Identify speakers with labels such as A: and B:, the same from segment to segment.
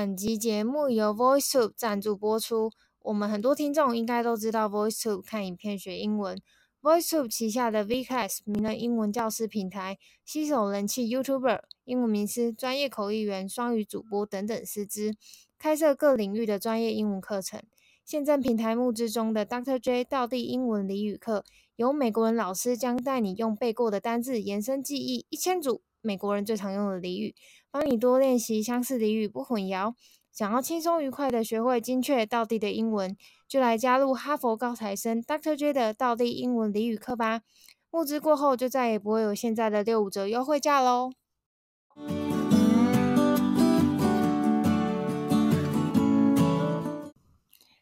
A: 本集节目由 VoiceTube 赞助播出。我们很多听众应该都知道 VoiceTube 看影片学英文。VoiceTube 旗下的 Vclass 名人英文教师平台，吸手人气 YouTuber、英文名师、专业口译员、双语主播等等师资，开设各领域的专业英文课程。现正平台募资中的 Dr. J 道地英文俚语课，由美国人老师将带你用背过的单字延伸记忆一千组美国人最常用的俚语，帮你多练习相似俚语不混淆。想要轻松愉快的学会精确道地的英文，就来加入哈佛高材生 Dr. J 的道地英文俚语课吧！募资过后就再也不会有现在的六五折优惠价喽！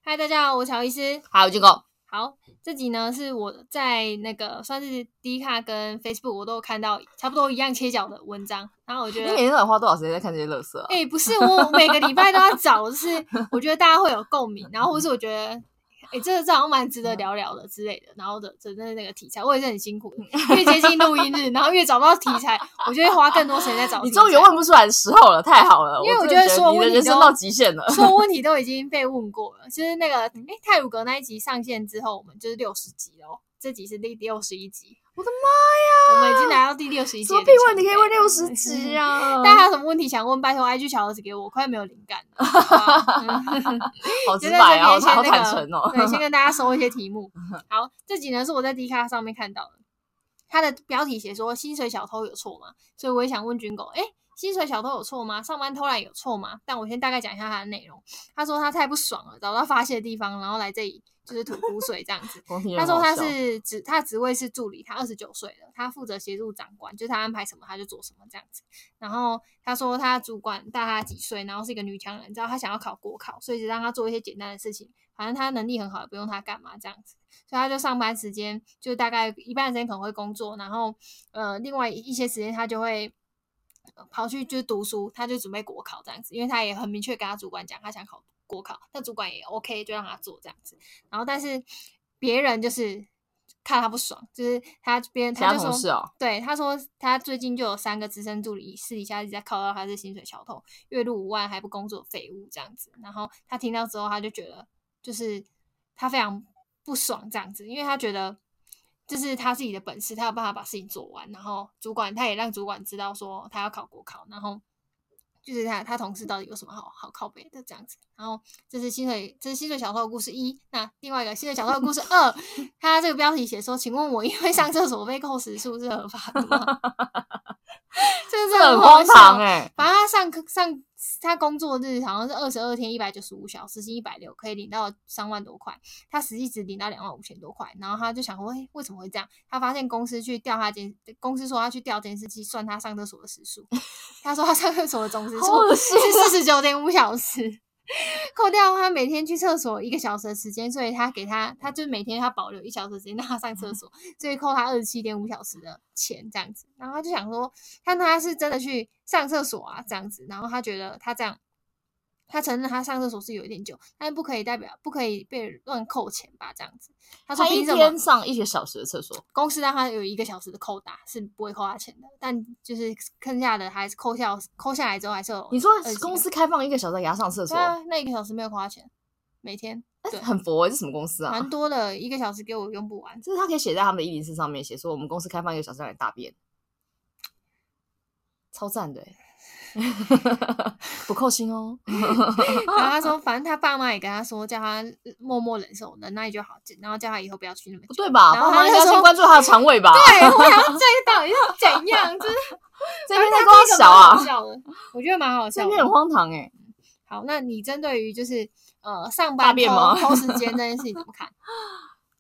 A: 嗨，大家好，我是乔医师，
B: 好，我是 Jingle。
A: 好，这集呢是我在那个算是 D 卡跟 Facebook 我都有看到差不多一样切角的文章，然后我觉得
B: 你每天都要花多少时间在看这些乐色啊？
A: 哎、欸，不是，我每个礼拜都要找，就是我觉得大家会有共鸣，然后或是我觉得。哎、欸，这个这好像蛮值得聊聊的之类的，然后的真的那个题材，我也是很辛苦，越接近录音日，然后越找不到题材，我就会花更多时间在找。
B: 你终于问不出来的时候了，太好了！
A: 因为我觉得所有
B: 问题人生到极限了，
A: 所有问题 都已经被问过了。就是那个哎、欸，泰鲁阁那一集上线之后，我们就是六十集哦，这集是第六十一集。
B: 我的妈呀！
A: 我们已经来到第六十一集。什么
B: 屁问题可以问六十集啊？
A: 大家有什么问题想问，拜托 IG 小盒子给我，我快没有灵感了。
B: 好直白啊，
A: 好
B: 坦诚哦。
A: 对，先跟大家收一些题目。好，这集呢是我在 D 卡上面看到的，它的标题写说薪水小偷有错吗？所以我也想问军狗，哎，薪水小偷有错吗？上班偷懒有错吗？但我先大概讲一下他的内容。他说他太不爽了，找到发泄的地方，然后来这里。就是吐苦水这样子。他说他是职，他职位是助理，他二十九岁了，他负责协助长官，就是他安排什么他就做什么这样子。然后他说他主管大他几岁，然后是一个女强人，你知道他想要考国考，所以就让他做一些简单的事情，反正他能力很好，也不用他干嘛这样子。所以他就上班时间就大概一半的时间可能会工作，然后呃另外一些时间他就会跑去就是读书，他就准备国考这样子，因为他也很明确跟他主管讲他想考。国考，但主管也 OK，就让他做这样子。然后，但是别人就是看他不爽，就是他别人他就说，
B: 哦、
A: 对他说，他最近就有三个资深助理私底下一直在靠到他是薪水小偷，月入五万还不工作废物这样子。然后他听到之后，他就觉得就是他非常不爽这样子，因为他觉得这是他自己的本事，他有办法把事情做完。然后主管他也让主管知道说他要考国考，然后。就是他，他同事到底有什么好好靠背的这样子。然后这是薪水，这是薪水小偷的故事一。那另外一个薪水小偷的故事二，他这个标题写说，请问我因为上厕所被扣时数是合法的吗？这是很荒唐哎。反正他上课上他工作日好像是二十二天一百九十五小时，时薪一百六，可以领到三万多块。他实际只领到两万五千多块。然后他就想说，哎，为什么会这样？他发现公司去调他监，公司说他去调监视器算他上厕所的时数。他说他上厕所的总时数是四十九点五小时。扣掉他每天去厕所一个小时的时间，所以他给他，他就每天他保留一小时时间让他上厕所，所以扣他二十七点五小时的钱这样子。然后他就想说，看他是真的去上厕所啊这样子，然后他觉得他这样。他承认他上厕所是有一点久，但不可以代表不可以被乱扣钱吧？这样子，他
B: 说一天上一个小时的厕所，
A: 公司让他有一个小时的扣打是不会扣他钱的，但就是剩下的还是扣下扣下来之后还是有。
B: 你说公司开放一个小时给他上厕所，
A: 啊，那一个小时没有扣他钱，每天对，
B: 很佛，欸，这是什么公司啊？
A: 蛮多的，一个小时给我用不完，
B: 就是他可以写在他们的一零四上面，写说我们公司开放一个小时让你大便，超赞的，欸。不扣薪哦。然后
A: 他说，反正他爸妈也跟他说，叫他默默忍受，忍耐就好。然后叫他以后不要去那么久。
B: 不对吧？
A: 然后他就说，
B: 要先关注他的肠胃吧。
A: 对，我想这到底是怎样？就是
B: 这边在光小啊，
A: 我觉得蛮好笑的。
B: 这边很荒唐哎。
A: 好，那你针对于就是呃上班偷偷时间这件事情怎么看？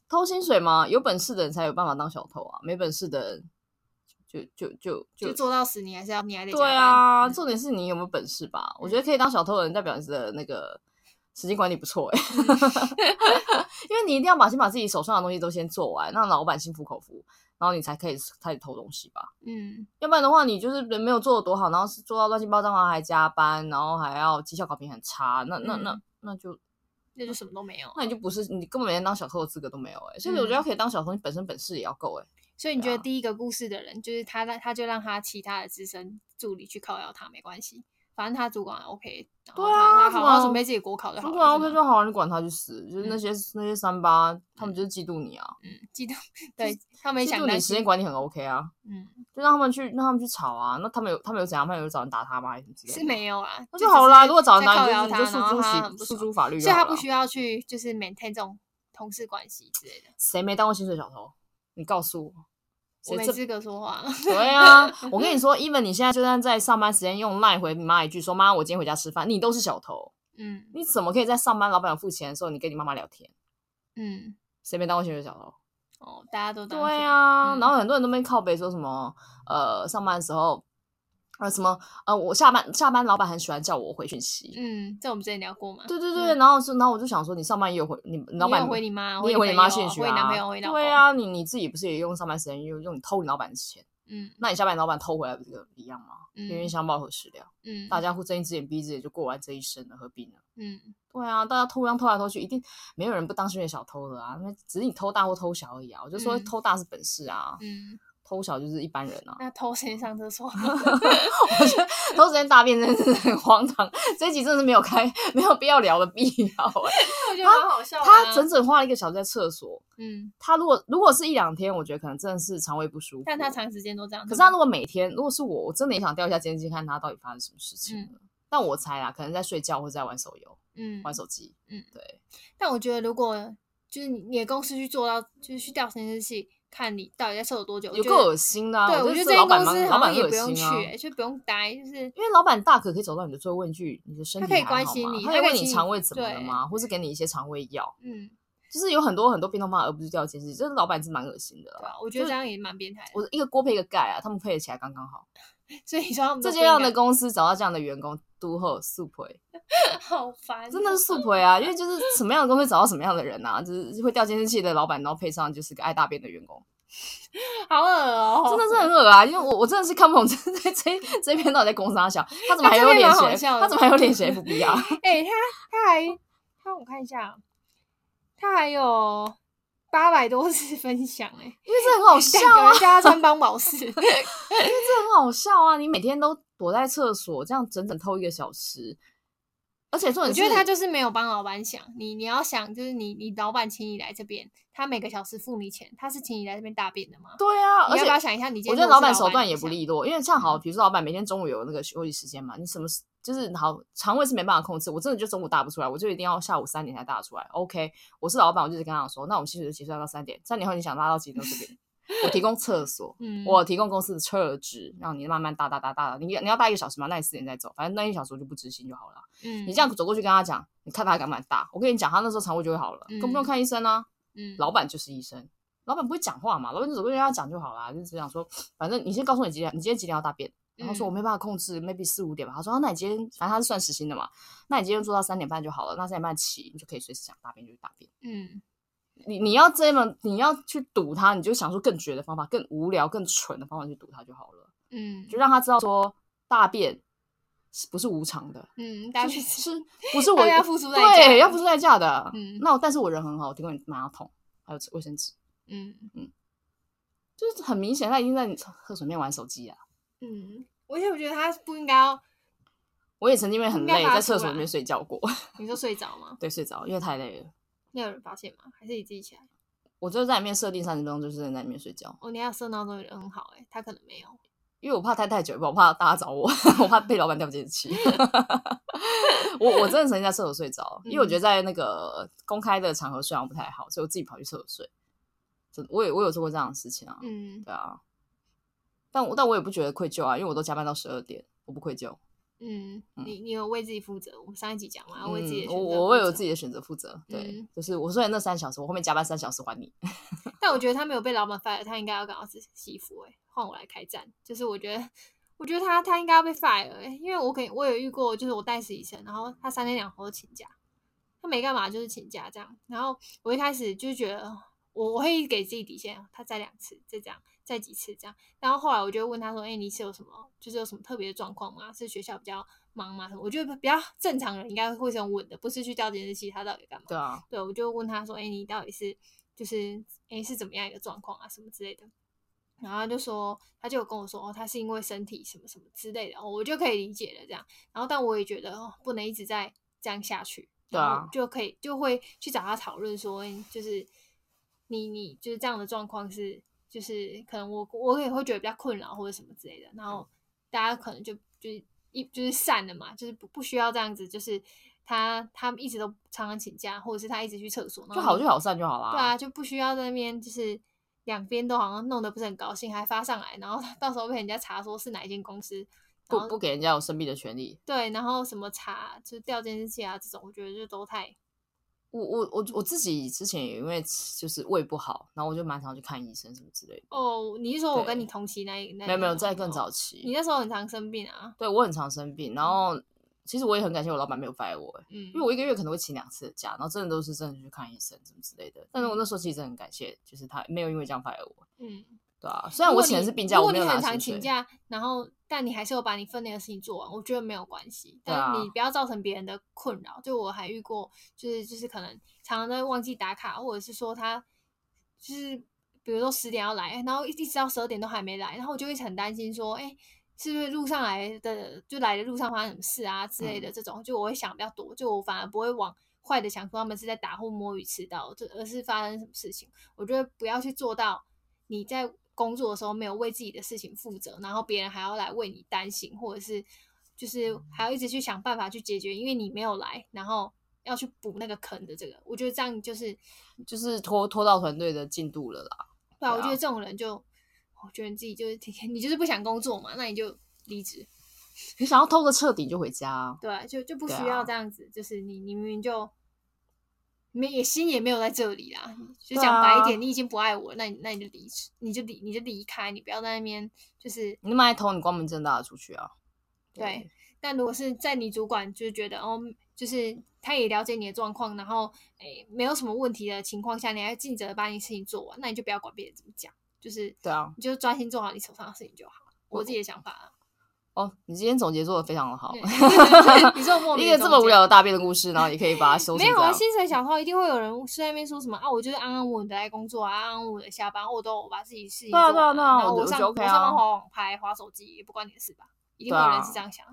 B: 偷薪水吗？有本事的人才有办法当小偷啊，没本事的人。就就就就
A: 做到死，你还是要你还得
B: 对啊。重点是你有没有本事吧？我觉得可以当小偷的人，代表你的那个时间管理不错哎。因为你一定要把先把自己手上的东西都先做完，让老板心服口服，然后你才可以开始偷东西吧。嗯，要不然的话，你就是人没有做的多好，然后是做到乱七八糟，然后还加班，然后还要绩效考评很差，那那那那就
A: 那就什么都没有，
B: 那你就不是你根本连当小偷的资格都没有哎。所以我觉得可以当小偷，你本身本事也要够哎。
A: 所以你觉得第一个故事的人，就是他，他就让他其他的资深助理去靠邀他没关系，反正他主管 OK，
B: 对啊，
A: 他好好准备自己国考就好。
B: 主管 OK 就好，你管他去死。就是那些那些三八，他们就是嫉妒你啊。
A: 嗯，嫉妒，对他们想
B: 嫉妒你时间管理很 OK 啊。嗯，就让他们去让他们去吵啊。那他们有他们有怎样？他们有找人打他吗？还是什么之类的？
A: 是没有啊，
B: 那就好啦。如果找人打你，就就诉诸诉诸法律，
A: 所以他不需要去就是 maintain 这种同事关系之类的。
B: 谁没当过薪水小偷？你告诉我。
A: 我没资格说话。
B: 对啊，我跟你 说，even 你现在就算在上班时间用赖回你妈一句说“妈，我今天回家吃饭”，你都是小偷。嗯，你怎么可以在上班老板有付钱的时候，你跟你妈妈聊天？嗯，谁没当过薪水小偷？
A: 哦，大家都当。
B: 对啊，嗯、然后很多人都没靠北说什么，呃，上班的时候。呃，什么？呃，我下班下班，老板很喜欢叫我回讯息。
A: 嗯，这我们之前聊过嘛。
B: 对对对，然后是，然后我就想说，你上班也有回你老板
A: 回你妈，
B: 你也回你妈讯息啊？
A: 回男朋友，回老。
B: 对啊，你你自己不是也用上班时间用用你偷你老板的钱？嗯，那你下班老板偷回来不是一样吗？冤冤相报何时了？嗯，大家互睁一只眼闭一只眼就过完这一生了，何必呢？嗯，对啊，大家偷样偷来偷去，一定没有人不当心的小偷的啊，那只是你偷大或偷小而已啊。我就说偷大是本事啊。嗯。偷小就是一般人啊，
A: 那偷时间上厕所，我
B: 觉得偷时间大便真的是很荒唐。这一集真的是没有开，没有必要聊的必要。
A: 我觉得蛮好笑的。
B: 他整整花了一个小时在厕所。嗯，他如果如果是一两天，我觉得可能真的是肠胃不舒服。
A: 但他长时间都这样。
B: 可是他如果每天，如果是我，我真的也想调一下监视器，看他到底发生什么事情。嗯，但我猜啊，可能在睡觉或者在玩手游，嗯，玩手机，嗯，对。
A: 但我觉得如果就是你的公司去做到，就是去调监视器。看你到底在厕所多久，
B: 有够恶心的。对，
A: 我觉得这间公司好像也不用去，就不用待，就是
B: 因为老板大可可以走到你的座位问句，你的身体
A: 他可以关心你，
B: 他会问你肠胃怎么了吗？或是给你一些肠胃药。嗯，就是有很多很多变通方法，而不是掉监视器。这老板是蛮恶心的。
A: 对啊，我觉得这样也蛮变态。
B: 我一个锅配一个盖啊，他们配得起来刚刚好。
A: 所以你说
B: 这样的公司找到这样的员工，都后速配。
A: 好烦，
B: 真的是速配啊！因为就是什么样的公司找到什么样的人啊，就是会掉监视器的老板，然后配上就是个爱大便的员工。
A: 好恶哦、喔，
B: 真的是很恶啊！因为我我真的是看不懂 这这这这篇到底在攻啥小，他怎么还有脸写？他怎么还有脸写 FB 啊？
A: 哎、欸，他他还他我看一下，他还有八百多次 分享哎、欸，
B: 因为这很好 笑啊！
A: 叫他穿帮宝适，因为这
B: 很好笑啊！你每天都躲在厕所，这样整整偷一个小时。而且，我
A: 觉得他就是没有帮老板想，你你要想，就是你你老板请你来这边，他每个小时付你钱，他是请你来这边大便的吗？
B: 对啊，
A: 而且要不要想一下，你
B: 我觉得老板手段也不利落，因为像好，比如说老板每天中午有那个休息时间嘛，你什么就是好肠胃是没办法控制，我真的就中午大不出来，我就一定要下午三点才大出来。OK，我是老板，我就是跟他说，那我们薪水就结算到三点，三点后你想拉到几点都随便。我提供厕所，嗯、我提供公司的厕纸，让你慢慢大大大大的。你你要大一个小时嘛，那你四点再走，反正那一小时我就不执行就好了。嗯，你这样走过去跟他讲，你看他还敢不敢大？我跟你讲，他那时候肠胃就会好了，更、嗯、不用看医生啊。嗯，老板就是医生，老板不会讲话嘛，老板就走过去跟他讲就好了，就只想说，反正你先告诉你几点，你今天几点要大便？然后说我没办法控制，maybe 四五点吧。他说啊，那你今天反正他是算时薪的嘛，那你今天做到三点半就好了，那三点半起你就可以随时想大便就去大便。嗯。你你要这么你要去堵他，你就想出更绝的方法，更无聊、更蠢的方法去堵他就好了。嗯，就让他知道说大便是不是无偿的。嗯，大便是不是我
A: 要付出代价？
B: 对，要付出代价的。嗯，那我但是我人很好，我提供你马桶还有卫生纸。嗯嗯，就是很明显他已经在你厕所里面玩手机啊。
A: 嗯，而且我觉得他不应该要。
B: 我也曾经因为很累在厕所里面睡觉过。
A: 你说睡着吗？
B: 对，睡着，因为太累了。
A: 那有人发现吗？还是你自己起来？
B: 我就在里面设定三十分钟，就是在里面睡觉。
A: 哦，你要设闹钟，人很好哎、欸，他可能没有，
B: 因为我怕太太久，我怕大家找我，我怕被老板调监视器。我我真的曾经在厕所睡着，因为我觉得在那个公开的场合睡好像不太好，所以我自己跑去厕所睡。真的，我也我有做过这样的事情啊。嗯，对啊。但我但我也不觉得愧疚啊，因为我都加班到十二点，我不愧疚。
A: 嗯，你你有为自己负责？我们上一集讲嘛，要为自己的。
B: 我我为我自己的选择负责。对，就是 我虽然那三小时，我后面加班三小时还你。
A: 但我觉得他没有被老板 fire，他应该要感到自惜福。哎，换我来开战。就是我觉得，我觉得他他应该要被 fire。哎，因为我可以，我有遇过，就是我带实习生，然后他三天两头请假，他没干嘛，就是请假这样。然后我一开始就觉得，我我会给自己底线，他再两次，再这样。再几次这样，然后后来我就问他说：“哎、欸，你是有什么，就是有什么特别的状况吗？是学校比较忙吗？什么？我觉得比较正常人应该会这样问的，不是去调监视器他到底干嘛？
B: 对啊，
A: 对，我就问他说：哎、欸，你到底是就是哎、欸、是怎么样一个状况啊？什么之类的。然后他就说，他就有跟我说，哦，他是因为身体什么什么之类的，哦，我就可以理解了这样。然后，但我也觉得，哦，不能一直在这样下去，
B: 对啊，
A: 就可以就会去找他讨论说，就是你你就是这样的状况是，就是可能我我也会觉得比较困扰或者什么之类的。然后大家可能就就一就是散了嘛，就是不不需要这样子，就是他他们一直都常常请假，或者是他一直去厕所，就
B: 好聚好散就好啦。
A: 对啊，就不需要在那边就是。两边都好像弄得不是很高兴，还发上来，然后 到时候被人家查说是哪一间公司，
B: 不不给人家有生病的权利。
A: 对，然后什么查就调监视器啊这种，我觉得就都太。
B: 我我我我自己之前也因为就是胃不好，然后我就蛮常去看医生什么之类的。
A: 哦，你是说我跟你同期那一那？
B: 没有没有，在更早期。
A: 你那时候很常生病啊？
B: 对，我很常生病，然后。嗯其实我也很感谢我老板没有 fire 我，嗯，因为我一个月可能会请两次的假，然后真的都是真的去看医生什么之类的。但是我那时候其实真的很感谢，就是他没有因为这样 fire 我，嗯，对啊。虽然我请的是病假，我没有拿薪水。如果你很常请假，
A: 然后但你还是有把你分内的事情做完，我觉得没有关系。但是你不要造成别人的困扰。就我还遇过，就是就是可能常常在忘记打卡，或者是说他就是比如说十点要来，然后一直到十二点都还没来，然后我就会很担心说，哎。是不是路上来的，就来的路上发生什么事啊之类的这种，就我会想比较多，就我反而不会往坏的想，说他们是在打呼摸鱼迟到，这而是发生什么事情。我觉得不要去做到你在工作的时候没有为自己的事情负责，然后别人还要来为你担心，或者是就是还要一直去想办法去解决，因为你没有来，然后要去补那个坑的这个，我觉得这样就是
B: 就是拖拖到团队的进度了啦。
A: 对啊，我觉得这种人就。我觉得你自己就是天天，你就是不想工作嘛，那你就离职。
B: 你想要偷个彻底就回家，
A: 对，就就不需要这样子。啊、就是你，你明明就没也心也没有在这里啦。就讲白一点，你已经不爱我，那你那你就离职，你就离你就离开，你不要在那边就是
B: 你那么爱偷，你光明正大的出去啊。
A: 对，对，但如果是在你主管就是觉得哦，就是他也了解你的状况，然后诶没有什么问题的情况下，你还尽责的把你事情做完，那你就不要管别人怎么讲。就是
B: 对啊，
A: 你就专心做好你手上的事情就好。我自己的想法啊。
B: 哦，你今天总结做的非常的好。
A: 你说莫名
B: 一个这么无聊的大便的故事，然后也可以把它收。
A: 没有啊，薪水小偷一定会有人在那边说什么啊？我就是安安稳稳的来工作啊，安安稳稳的下班，我都我把自己事情做完。
B: 对啊对啊，
A: 然后我上我上班滑网拍滑手机，也不关你的事吧？一定会有人是这样想。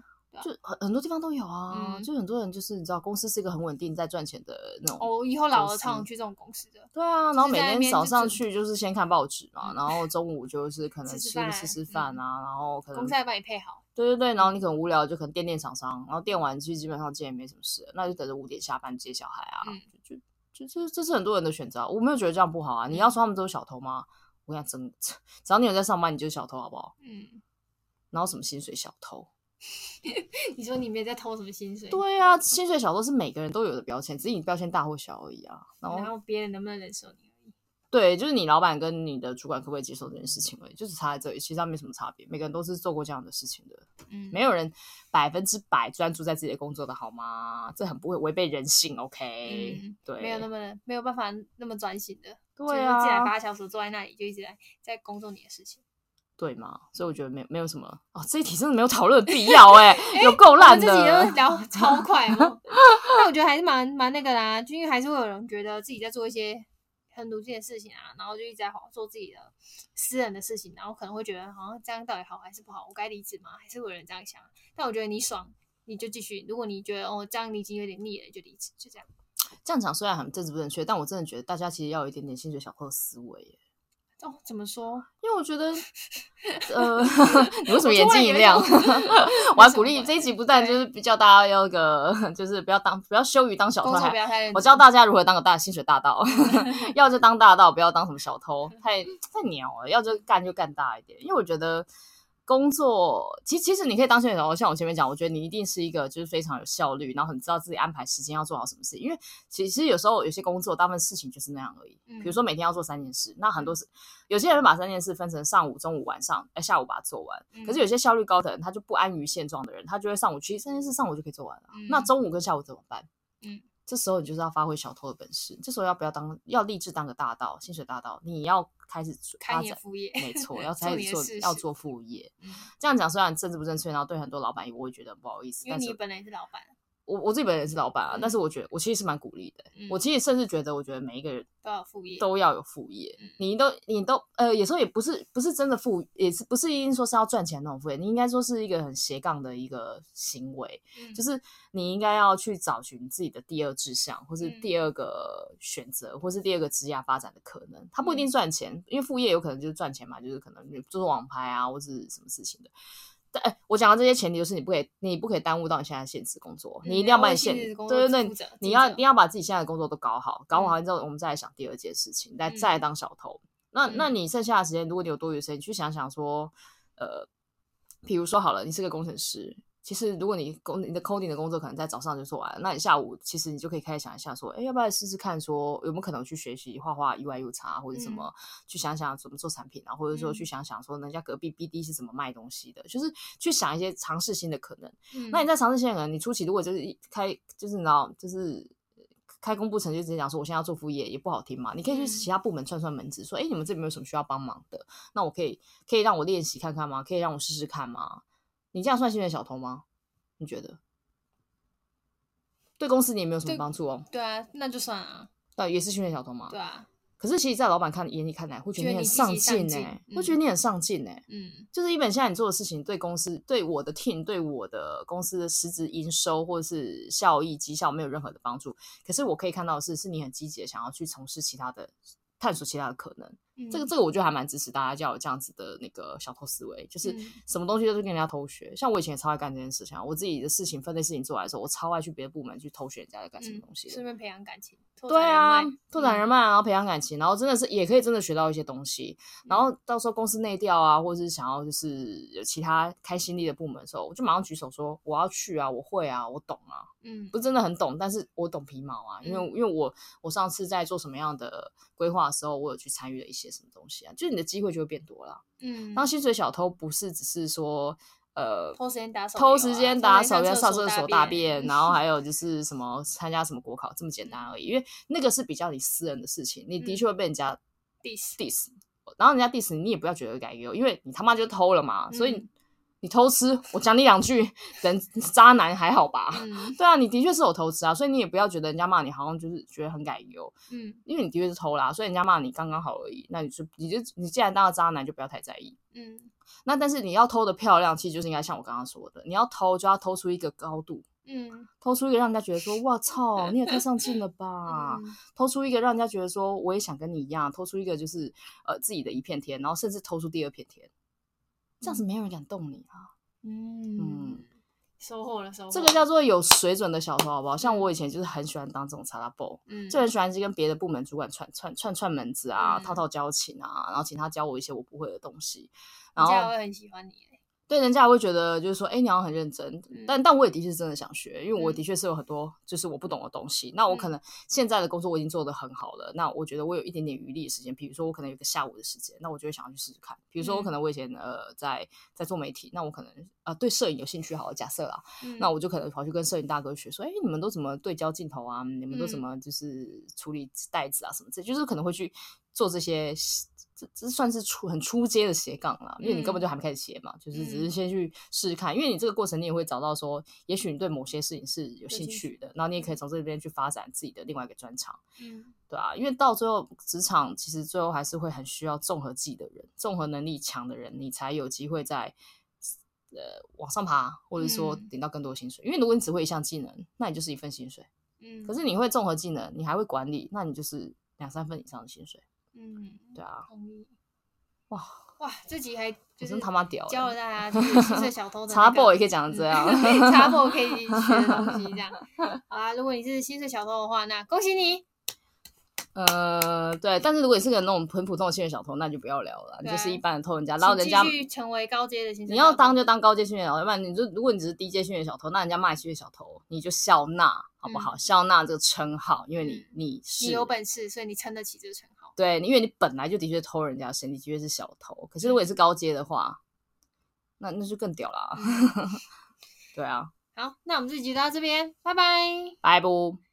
B: 就很很多地方都有啊，嗯、就很多人就是你知道，公司是一个很稳定在赚钱的那种。
A: 哦，以后老了常去这种公司的。
B: 对啊，然后每天早上去就是先看报纸嘛，然后中午就是可能吃吃吃饭啊，嗯、然后可能
A: 公司还帮你配好。
B: 对对对，然后你可能无聊就可能电电厂商，然后电完其实基本上今天也没什么事，那就等着五点下班接小孩啊，嗯、就就就这这是很多人的选择，我没有觉得这样不好啊。你要说他们都是小偷吗？我跟你讲真，只要你有在上班，你就是小偷，好不好？嗯。然后什么薪水小偷？
A: 你说你没在偷什么薪水？
B: 对啊，薪水小偷是每个人都有的标签，只是你标签大或小而已啊。然
A: 后，别人能不能忍受你。
B: 对，就是你老板跟你的主管可不可以接受这件事情而已，就是差在这里，其实他没什么差别。每个人都是做过这样的事情的，嗯，没有人百分之百专注在自己的工作的好吗？这很不会违背人性，OK？、嗯、对，
A: 没有那么没有办法那么专心的，
B: 对啊，
A: 进来八小时坐在那里就一直在在工作你的事情。
B: 对嘛？所以我觉得没没有什么哦，这一题真的没有讨论的必要哎，欸、有够烂的。
A: 聊 超快哦，但我觉得还是蛮蛮那个的啊，就因为还是会有人觉得自己在做一些很努力的事情啊，然后就一直在好做自己的私人的事情，然后可能会觉得好像这样到底好还是不好？我该离职吗？还是会有人这样想？但我觉得你爽，你就继续；如果你觉得哦这样你已经有点腻了，就离职，就这样。
B: 这样讲虽然很政治不正确，但我真的觉得大家其实要有一点点薪水小偷的思维。
A: 哦，怎么说？
B: 因为我觉得，呃，你为什么眼睛一亮？我还鼓励这一集不但就是比较大家要个，就是不要当不要羞于当小偷，还我教大家如何当个大薪水大盗，要就当大盗，不要当什么小偷，太太鸟了，要就干就干大一点，因为我觉得。工作其实其实你可以当薪水小偷，像我前面讲，我觉得你一定是一个就是非常有效率，然后很知道自己安排时间要做好什么事。因为其实有时候有些工作大部分事情就是那样而已。比如说每天要做三件事，那很多是有些人会把三件事分成上午、中午、晚上，哎，下午把它做完。可是有些效率高的人，他就不安于现状的人，他就会上午去三件事，上午就可以做完了。那中午跟下午怎么办？嗯。这时候你就是要发挥小偷的本事。这时候要不要当？要立志当个大盗，薪水大盗？你要开始发展
A: 副业，
B: 没错，要开始做，做要做副业。嗯、这样讲虽然政治不正确，然后对很多老板也会觉得很不好意思。
A: 因为你本来是老板。
B: 我我自己本人也是老板啊，
A: 嗯、
B: 但是我觉得我其实是蛮鼓励的。
A: 嗯、
B: 我其实甚至觉得，我觉得每一个人
A: 都要副业，
B: 都要有副业。
A: 嗯、
B: 你都你都呃，有时候也不是不是真的副，也是不是一定说是要赚钱那种副业。你应该说是一个很斜杠的一个行为，
A: 嗯、就是
B: 你应该要去找寻自己的第二志向，或是第二个选择，嗯、或是第二个职业发展的可能。它不一定赚钱，嗯、因为副业有可能就是赚钱嘛，就是可能做网拍啊，或是什么事情的。哎，我讲的这些前提就是你不可以，你不可以耽误到你现在现实工作，嗯、你一定要把你现对对对，你要一定要把自己现在的工作都搞好，搞好之后，我们再来想第二件事情，再、嗯、再来当小偷。那那你剩下的时间，如果你有多余的时间，你去想想说，呃，比如说好了，你是个工程师。其实，如果你工你的 coding 的工作可能在早上就做完了，那你下午其实你就可以开始想一下，说，哎，要不要试试看，说有没有可能去学习画画 UI UX 或者什么，嗯、去想想怎么做产品啊，或者说去想想说人家隔壁 BD 是怎么卖东西的，嗯、就是去想一些尝试新的可能。嗯、那你在尝试新的可能，你初期如果就是一开就是你知道就是开工不成就直接讲说我现在要做副业也不好听嘛，你可以去其他部门串串门子，说，哎，你们这边有什么需要帮忙的？那我可以可以让我练习看看吗？可以让我试试看吗？你这样算薪水小偷吗？你觉得对公司你也没有什么帮助哦？
A: 对啊，那就算啊。
B: 对，也是训练小偷嘛。
A: 对啊。可
B: 是其实，在老板看眼里看来，会觉得你很上进呢，会觉得你很上进呢。嗯。就是一本现在你做的事情，对公司、对我的 team、对我的公司的实质营收或者是效益绩效没有任何的帮助。可是我可以看到的是，是你很积极的想要去从事其他的。探索其他的可能，嗯、这个这个我觉得还蛮支持大家，要有这样子的那个小偷思维，就是什么东西都是跟人家偷学。嗯、像我以前也超爱干这件事情，我自己的事情分类事情做完的时候，我超爱去别的部门去偷学人家在干什么东西，
A: 顺便培养感情。
B: 对啊，拓展人脉，然后培养感情，然后真的是也可以真的学到一些东西。然后到时候公司内调啊，或者是想要就是有其他开心力的部门的时候，我就马上举手说我要去啊，我会啊，我懂啊。嗯，不是真的很懂，但是我懂皮毛啊，因为因为我我上次在做什么样的规划的时候，我有去参与了一些什么东西啊，就是你的机会就会变多了。嗯，然后薪水小偷不是只是说。呃，偷时间打手，偷时间打手，要上厕所大便，然后还有就是什么参加什么国考这么简单而已。因为那个是比较你私人的事情，你的确会被人家 diss diss，然后人家 diss 你，你也不要觉得改优，因为你他妈就偷了嘛。所以你偷吃，我讲你两句，人渣男还好吧？对啊，你的确是有偷吃啊，所以你也不要觉得人家骂你好像就是觉得很改优，嗯，因为你的确是偷啦，所以人家骂你刚刚好而已。那你就你就你既然当了渣男，就不要太在意，嗯。那但是你要偷的漂亮，其实就是应该像我刚刚说的，你要偷就要偷出一个高度，嗯，偷出一个让人家觉得说，哇操，你也太上进了吧，嗯、偷出一个让人家觉得说，我也想跟你一样，偷出一个就是呃自己的一片天，然后甚至偷出第二片天，这样子没有人敢动你啊，嗯，嗯
A: 收获了收获，
B: 这个叫做有水准的小偷，好不好？像我以前就是很喜欢当这种查拉布，嗯，就很喜欢去跟别的部门主管串串串串门子啊，套套交情啊，然后请他教我一些我不会的东西。然
A: 后很喜欢你，
B: 对，人家也会觉得就是说，哎，你好像很认真，嗯、但但我也的确是真的想学，因为我的确是有很多就是我不懂的东西。嗯、那我可能现在的工作我已经做得很好了，嗯、那我觉得我有一点点余力的时间，比如说我可能有个下午的时间，那我就会想要去试试看。比如说我可能我以前呃在在做媒体，那我可能啊、呃、对摄影有兴趣，好了，假设啦，嗯、那我就可能跑去跟摄影大哥学，说，哎，你们都怎么对焦镜头啊？你们都怎么就是处理袋子啊什么之类，就是可能会去做这些。这这算是出很出阶的斜杠了，因为你根本就还没开始斜嘛，嗯、就是只是先去试试看。嗯、因为你这个过程，你也会找到说，也许你对某些事情是有兴趣的，然后你也可以从这边去发展自己的另外一个专长，嗯，对啊，因为到最后职场其实最后还是会很需要综合技的人，综合能力强的人，你才有机会在呃往上爬，或者说领到更多薪水。嗯、因为如果你只会一项技能，那你就是一份薪水，嗯，可是你会综合技能，你还会管理，那你就是两三份以上的薪水。嗯，对啊，同意。哇
A: 哇，这集还
B: 就是他妈屌，
A: 教了大家就是薪水小偷的
B: 查甫也可以讲成这样，
A: 查甫可以学的东西这样。好啊，如果你是薪水小偷的话，那恭喜你。
B: 呃，对，但是如果你是个那种很普通的薪水小偷，那就不要聊了，你就是一般的偷人家，然后人家
A: 继续成为高阶的薪水。
B: 你要当就当高阶薪水小偷，要不然你就如果你只是低阶薪水小偷，那人家骂你薪水小偷，你就笑纳好不好？笑纳这个称号，因为你你是
A: 你有本事，所以你撑得起这个称号。
B: 对，因为你本来就的确偷人家身体，的确是小偷。可是如果你是高阶的话，那那就更屌了。对啊。
A: 好，那我们这集就到这边，拜拜。
B: 拜不。